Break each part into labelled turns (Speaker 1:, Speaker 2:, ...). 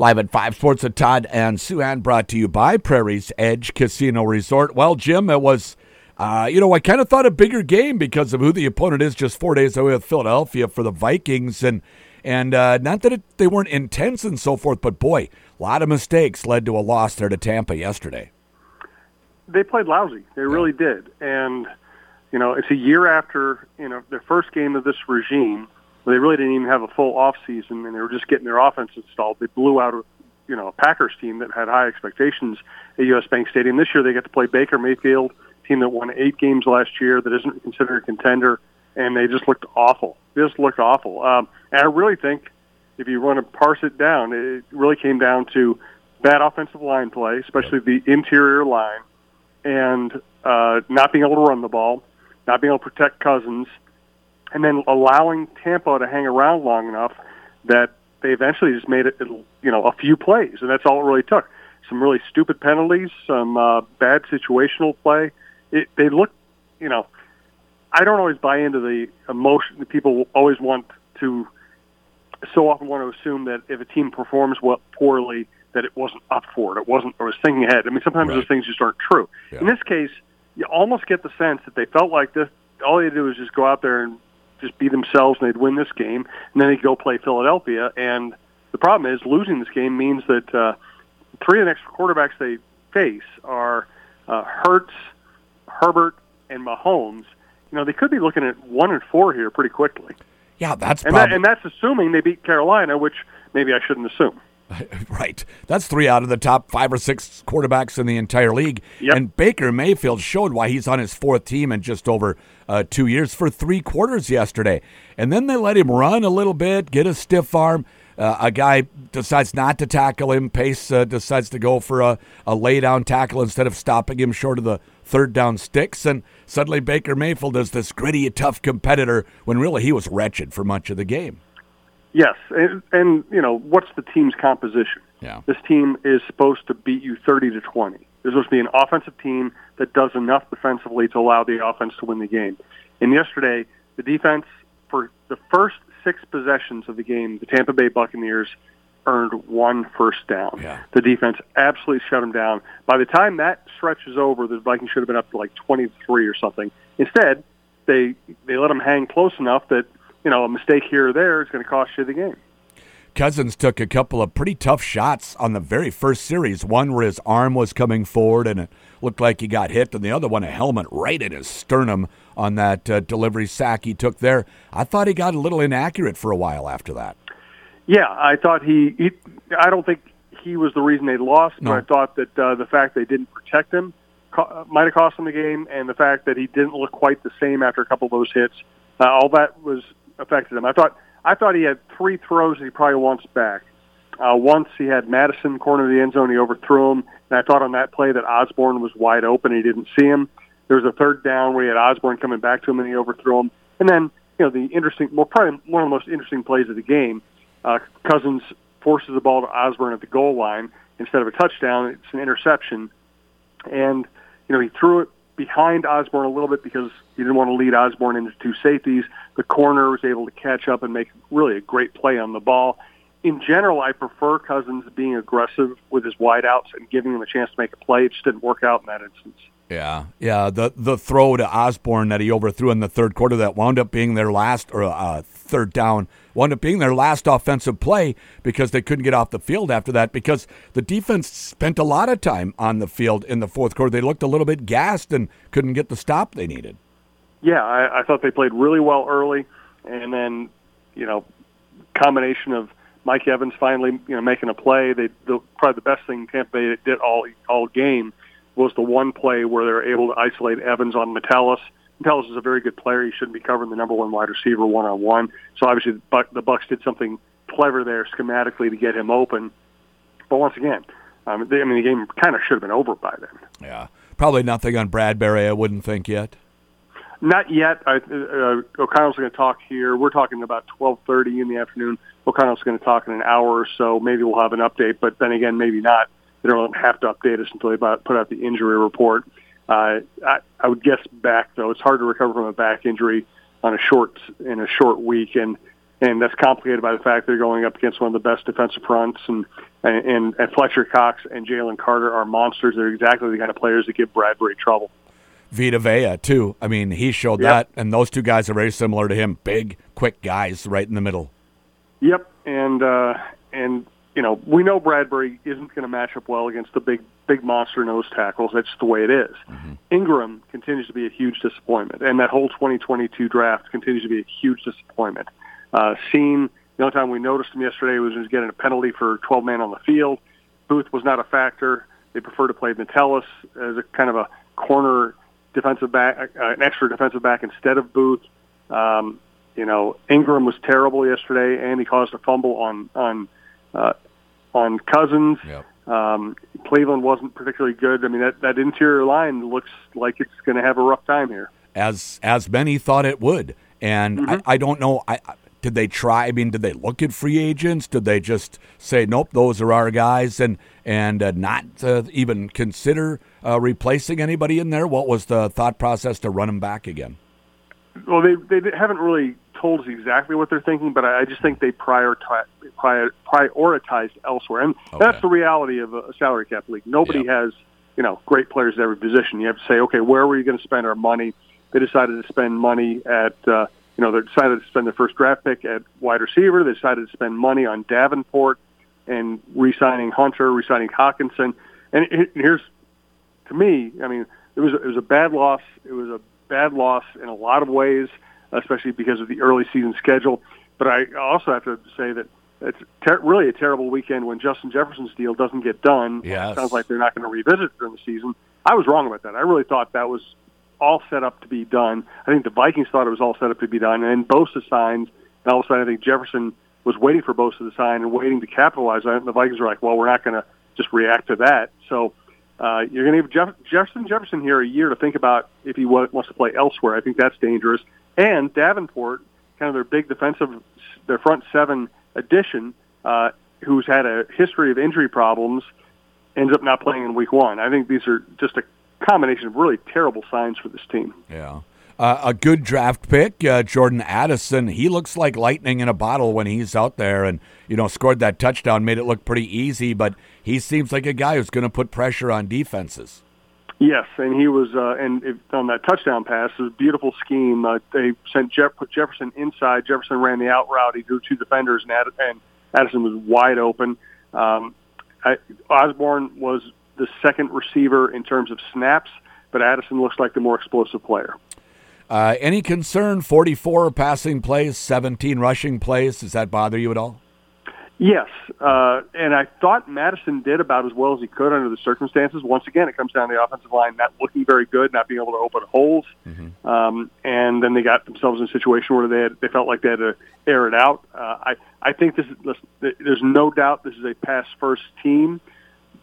Speaker 1: Live at 5 Sports at Todd and Sue Souhan brought to you by Prairie's Edge Casino Resort. Well, Jim, it was, uh, you know, I kind of thought a bigger game because of who the opponent is just four days away with Philadelphia for the Vikings. And, and uh, not that it, they weren't intense and so forth, but boy, a lot of mistakes led to a loss there to Tampa yesterday.
Speaker 2: They played lousy. They really did. And, you know, it's a year after, you know, their first game of this regime – they really didn't even have a full off season, and they were just getting their offense installed. They blew out, you know, a Packers team that had high expectations at U.S. Bank Stadium. This year, they get to play Baker Mayfield, team that won eight games last year, that isn't considered a contender, and they just looked awful. They just looked awful. Um, and I really think, if you want to parse it down, it really came down to bad offensive line play, especially the interior line, and uh, not being able to run the ball, not being able to protect Cousins and then allowing Tampa to hang around long enough that they eventually just made it, you know, a few plays, and that's all it really took. Some really stupid penalties, some uh, bad situational play. It, they look, you know, I don't always buy into the emotion. People always want to, so often want to assume that if a team performs well poorly, that it wasn't up for it. It wasn't, or was thinking ahead. I mean, sometimes right. those things just aren't true. Yeah. In this case, you almost get the sense that they felt like this. All they did was just go out there and just be themselves and they'd win this game, and then they'd go play Philadelphia. And the problem is losing this game means that uh, three of the next quarterbacks they face are uh, Hurts, Herbert, and Mahomes. You know, they could be looking at one and four here pretty quickly.
Speaker 1: Yeah, that's
Speaker 2: and, that, and that's assuming they beat Carolina, which maybe I shouldn't assume.
Speaker 1: Right. That's three out of the top five or six quarterbacks in the entire league.
Speaker 2: Yep.
Speaker 1: And Baker Mayfield showed why he's on his fourth team in just over uh, two years for three quarters yesterday. And then they let him run a little bit, get a stiff arm. Uh, a guy decides not to tackle him. Pace uh, decides to go for a, a lay down tackle instead of stopping him short of the third down sticks. And suddenly Baker Mayfield is this gritty, tough competitor when really he was wretched for much of the game.
Speaker 2: Yes, and, and you know what's the team's composition?
Speaker 1: Yeah.
Speaker 2: This team is supposed to beat you thirty to twenty. There's supposed to be an offensive team that does enough defensively to allow the offense to win the game. And yesterday, the defense for the first six possessions of the game, the Tampa Bay Buccaneers earned one first down.
Speaker 1: Yeah.
Speaker 2: The defense absolutely shut them down. By the time that stretch is over, the Vikings should have been up to like 23 or something. Instead, they they let them hang close enough that you know, a mistake here or there is going to cost you the game.
Speaker 1: Cousins took a couple of pretty tough shots on the very first series. One where his arm was coming forward and it looked like he got hit, and the other one a helmet right in his sternum on that uh, delivery sack he took there. I thought he got a little inaccurate for a while after that.
Speaker 2: Yeah, I thought he. he I don't think he was the reason they lost, no. but I thought that uh, the fact they didn't protect him co- might have cost them the game, and the fact that he didn't look quite the same after a couple of those hits, uh, all that was affected him. I thought I thought he had three throws that he probably wants back. Uh, once he had Mattison corner of the end zone, he overthrew him, and I thought on that play that Osborn was wide open. And he didn't see him. There was a third down where he had Osborn coming back to him, and he overthrew him. And then you know the interesting, well, probably one of the most interesting plays of the game. Uh, Cousins forces the ball to Osborn at the goal line instead of a touchdown. It's an interception, and you know he threw it behind Osborn a little bit because he didn't want to lead Osborn into two safeties. The corner was able to catch up and make really a great play on the ball. In general, I prefer Cousins being aggressive with his wideouts and giving him a chance to make a play. It just didn't work out in that instance.
Speaker 1: Yeah, yeah. The the throw to Osborn that he overthrew in the third quarter that wound up being their last or uh, third down wound up being their last offensive play because they couldn't get off the field after that because the defense spent a lot of time on the field in the fourth quarter. They looked a little bit gassed and couldn't get the stop they needed.
Speaker 2: Yeah, I, I thought they played really well early, and then you know, combination of Mike Evans finally you know making a play. They the, probably the best thing Tampa Bay did all all game was the one play where they were able to isolate Evans on Metellus. Metellus is a very good player. He shouldn't be covering the number one wide receiver one on one. So obviously the Bucks did something clever there schematically to get him open. But once again, um, they, I mean the game kind of should have been over by then.
Speaker 1: Yeah, probably nothing on Bradbury. I wouldn't think yet.
Speaker 2: Not yet. I, uh, O'Connell's going to talk here. We're talking about 12:30 in the afternoon. O'Connell's going to talk in an hour or so. Maybe we'll have an update, but then again, maybe not. They don't have to update us until they put out the injury report. Uh, I, I would guess back though. It's hard to recover from a back injury on a short in a short week, and and that's complicated by the fact they're going up against one of the best defensive fronts, and and, and Fletcher Cox and Jalen Carter are monsters. They're exactly the kind of players that give Bradbury trouble.
Speaker 1: Vita Vea too. I mean, he showed yep. that, and those two guys are very similar to him. Big, quick guys, right in the middle.
Speaker 2: Yep, and uh, and you know we know Bradbury isn't going to match up well against the big big monster nose tackles. That's the way it is. Mm-hmm. Ingram continues to be a huge disappointment, and that whole 2022 draft continues to be a huge disappointment. Uh, seen the only time we noticed him yesterday was he was getting a penalty for 12 man on the field. Booth was not a factor. They prefer to play Metellus as a kind of a corner defensive back, uh, an extra defensive back instead of Booth. Um, you know, Ingram was terrible yesterday, and he caused a fumble on on uh, on Cousins. Yep. Um, Cleveland wasn't particularly good. I mean, that that interior line looks like it's going to have a rough time here.
Speaker 1: As as many thought it would, and mm-hmm. I, I don't know. I did they try? I mean, did they look at free agents? Did they just say, "Nope, those are our guys," and and uh, not uh, even consider uh, replacing anybody in there? What was the thought process to run them back again?
Speaker 2: Well, they they haven't really told us exactly what they're thinking, but I just think they prioritize, prioritized elsewhere, and okay. that's the reality of a salary cap league. Nobody has you know great players at every position. You have to say, okay, where are we going to spend our money? They decided to spend money at uh, you know, they decided to spend their first draft pick at wide receiver. They decided to spend money on Davenport and re-signing Hunter, re-signing Hockenson. And here's, to me, I mean, it was it was a bad loss. It was a bad loss in a lot of ways, especially because of the early season schedule. But I also have to say that it's ter- really a terrible weekend when Justin Jefferson's deal doesn't get done.
Speaker 1: Yes.
Speaker 2: It sounds like they're not going to revisit during the season. I was wrong about that. I really thought that was all set up to be done. I think the Vikings thought it was all set up to be done, and then Bosa signs. And all of a sudden, I think Jefferson was waiting for Bosa to sign and waiting to capitalize on it. And the Vikings were like, "Well, we're not going to just react to that." So uh, you're going to give Jeff- Jefferson Jefferson here a year to think about if he wants to play elsewhere. I think that's dangerous. And Davenport, kind of their big defensive, their front seven addition, uh, who's had a history of injury problems, ends up not playing in Week One. I think these are just a combination of really terrible signs for this team.
Speaker 1: Yeah. Uh, a good draft pick, uh, Jordan Addison. He looks like lightning in a bottle when he's out there, and you know scored that touchdown, made it look pretty easy. But he seems like a guy who's going to put pressure on defenses.
Speaker 2: Yes, and he was, uh, and it, on that touchdown pass, it was a beautiful scheme. Uh, they sent Jeff, put Jefferson inside. Jefferson ran the out route. He drew two defenders, and, Add, and Addison was wide open. Um, I, Osborn was the second receiver in terms of snaps, but Addison looks like the more explosive player.
Speaker 1: Uh, any concern? 44 passing plays, 17 rushing plays. Does that bother you at all?
Speaker 2: Yes, uh, and I thought Mattison did about as well as he could under the circumstances. Once again, it comes down to the offensive line not looking very good, not being able to open holes, mm-hmm. um, and then they got themselves in a situation where they had, they felt like they had to air it out. Uh, I I think this is there's no doubt this is a pass first team.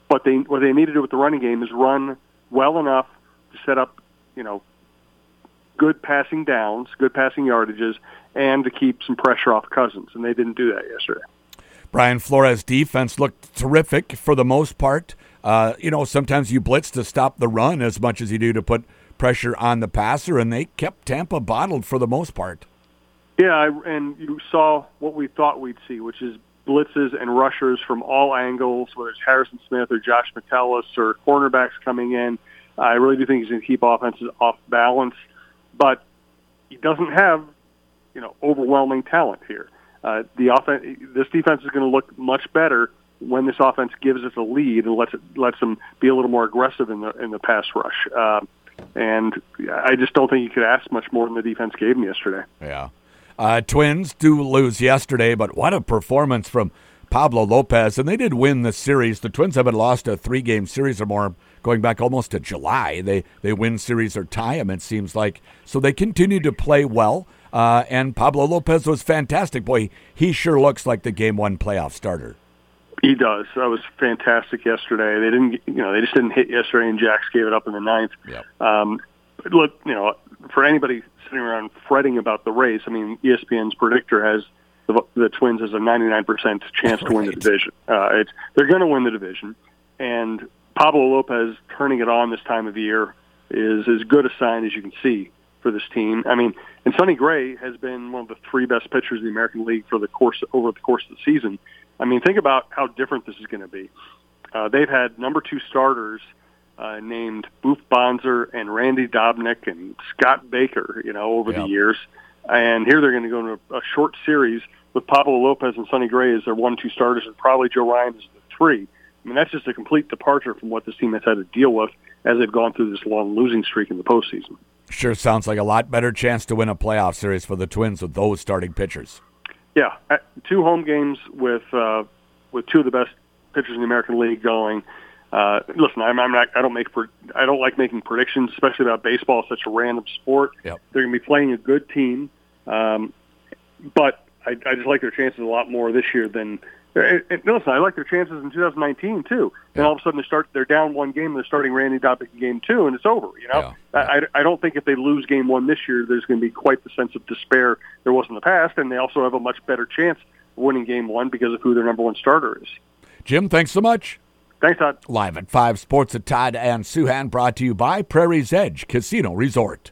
Speaker 2: But they what they need to do with the running game is run well enough to set up, you know, good passing downs, good passing yardages, and to keep some pressure off Cousins. And they didn't do that yesterday.
Speaker 1: Brian Flores' defense looked terrific for the most part. Uh, you know, sometimes you blitz to stop the run as much as you do to put pressure on the passer, and they kept Tampa bottled for the most part.
Speaker 2: Yeah, and you saw what we thought we'd see, which is blitzes and rushers from all angles, whether it's Harrison Smith or Josh Metellus or cornerbacks coming in. I really do think he's going to keep offenses off balance, but he doesn't have, you know, overwhelming talent here. Uh, the offense, this defense is going to look much better when this offense gives us a lead and lets it lets them be a little more aggressive in the in the pass rush. Uh, and I just don't think you could ask much more than the defense gave them yesterday.
Speaker 1: Yeah. Uh, twins do lose yesterday, but what a performance from Pablo Lopez. And they did win the series. The Twins haven't lost a three game series or more going back almost to July. They, they win series or tie them, it seems like. So they continue to play well. Uh, and Pablo Lopez was fantastic. Boy, he sure looks like the game one playoff starter.
Speaker 2: He does. That was fantastic yesterday. They didn't, you know, they just didn't hit yesterday, and Jax gave it up in the ninth.
Speaker 1: Yep.
Speaker 2: Um, look, you know, for anybody sitting around fretting about the race. I mean, ESPN's predictor has the, the Twins as a 99% chance to win the division. Uh, it's, they're going to win the division, and Pablo Lopez turning it on this time of year is as good a sign as you can see for for this team. I mean, and Sonny Gray has been one of the three best pitchers in the American League for the course over the course of the season. I mean, think about how different this is going to be. Uh, they've had number two starters uh, named Boof Bonser and Randy Dobnak and Scott Baker, you know, over yep. the years. And here they're going to go into a, a short series with Pablo Lopez and Sonny Gray as their one-two starters, and probably Joe Ryan as the three. I mean, that's just a complete departure from what this team has had to deal with as they've gone through this long losing streak in the postseason.
Speaker 1: Sure sounds like a lot better chance to win a playoff series for the Twins with those starting pitchers.
Speaker 2: Yeah, two home games with uh, with two of the best pitchers in the American League going. Uh, listen, I'm, I'm not. I don't make. I don't like making predictions, especially about baseball. Such a random sport.
Speaker 1: Yep.
Speaker 2: They're going to be playing a good team, um, but I, I just like their chances a lot more this year than and, and listen, I like their chances in 2019 too. And all of a sudden they start, they're down one game, they're starting Randy Dobnak in game two, and it's over. You know,
Speaker 1: yeah.
Speaker 2: I, I don't think if they lose game one this year, there's going to be quite the sense of despair there was in the past, and they also have a much better chance of winning game one because of who their number one starter is.
Speaker 1: Jim, thanks so much.
Speaker 2: Thanks, Todd.
Speaker 1: Live at 5 Sports at Todd and Souhan, brought to you by Prairie's Edge Casino Resort.